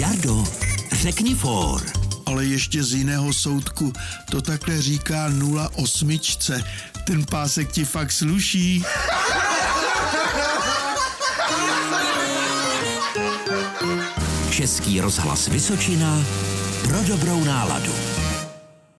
Jardo, řekni for. Ale ještě z jiného soudku to takhle říká 08. Ten pásek ti fakt sluší. Český rozhlas Vysočina pro dobrou náladu.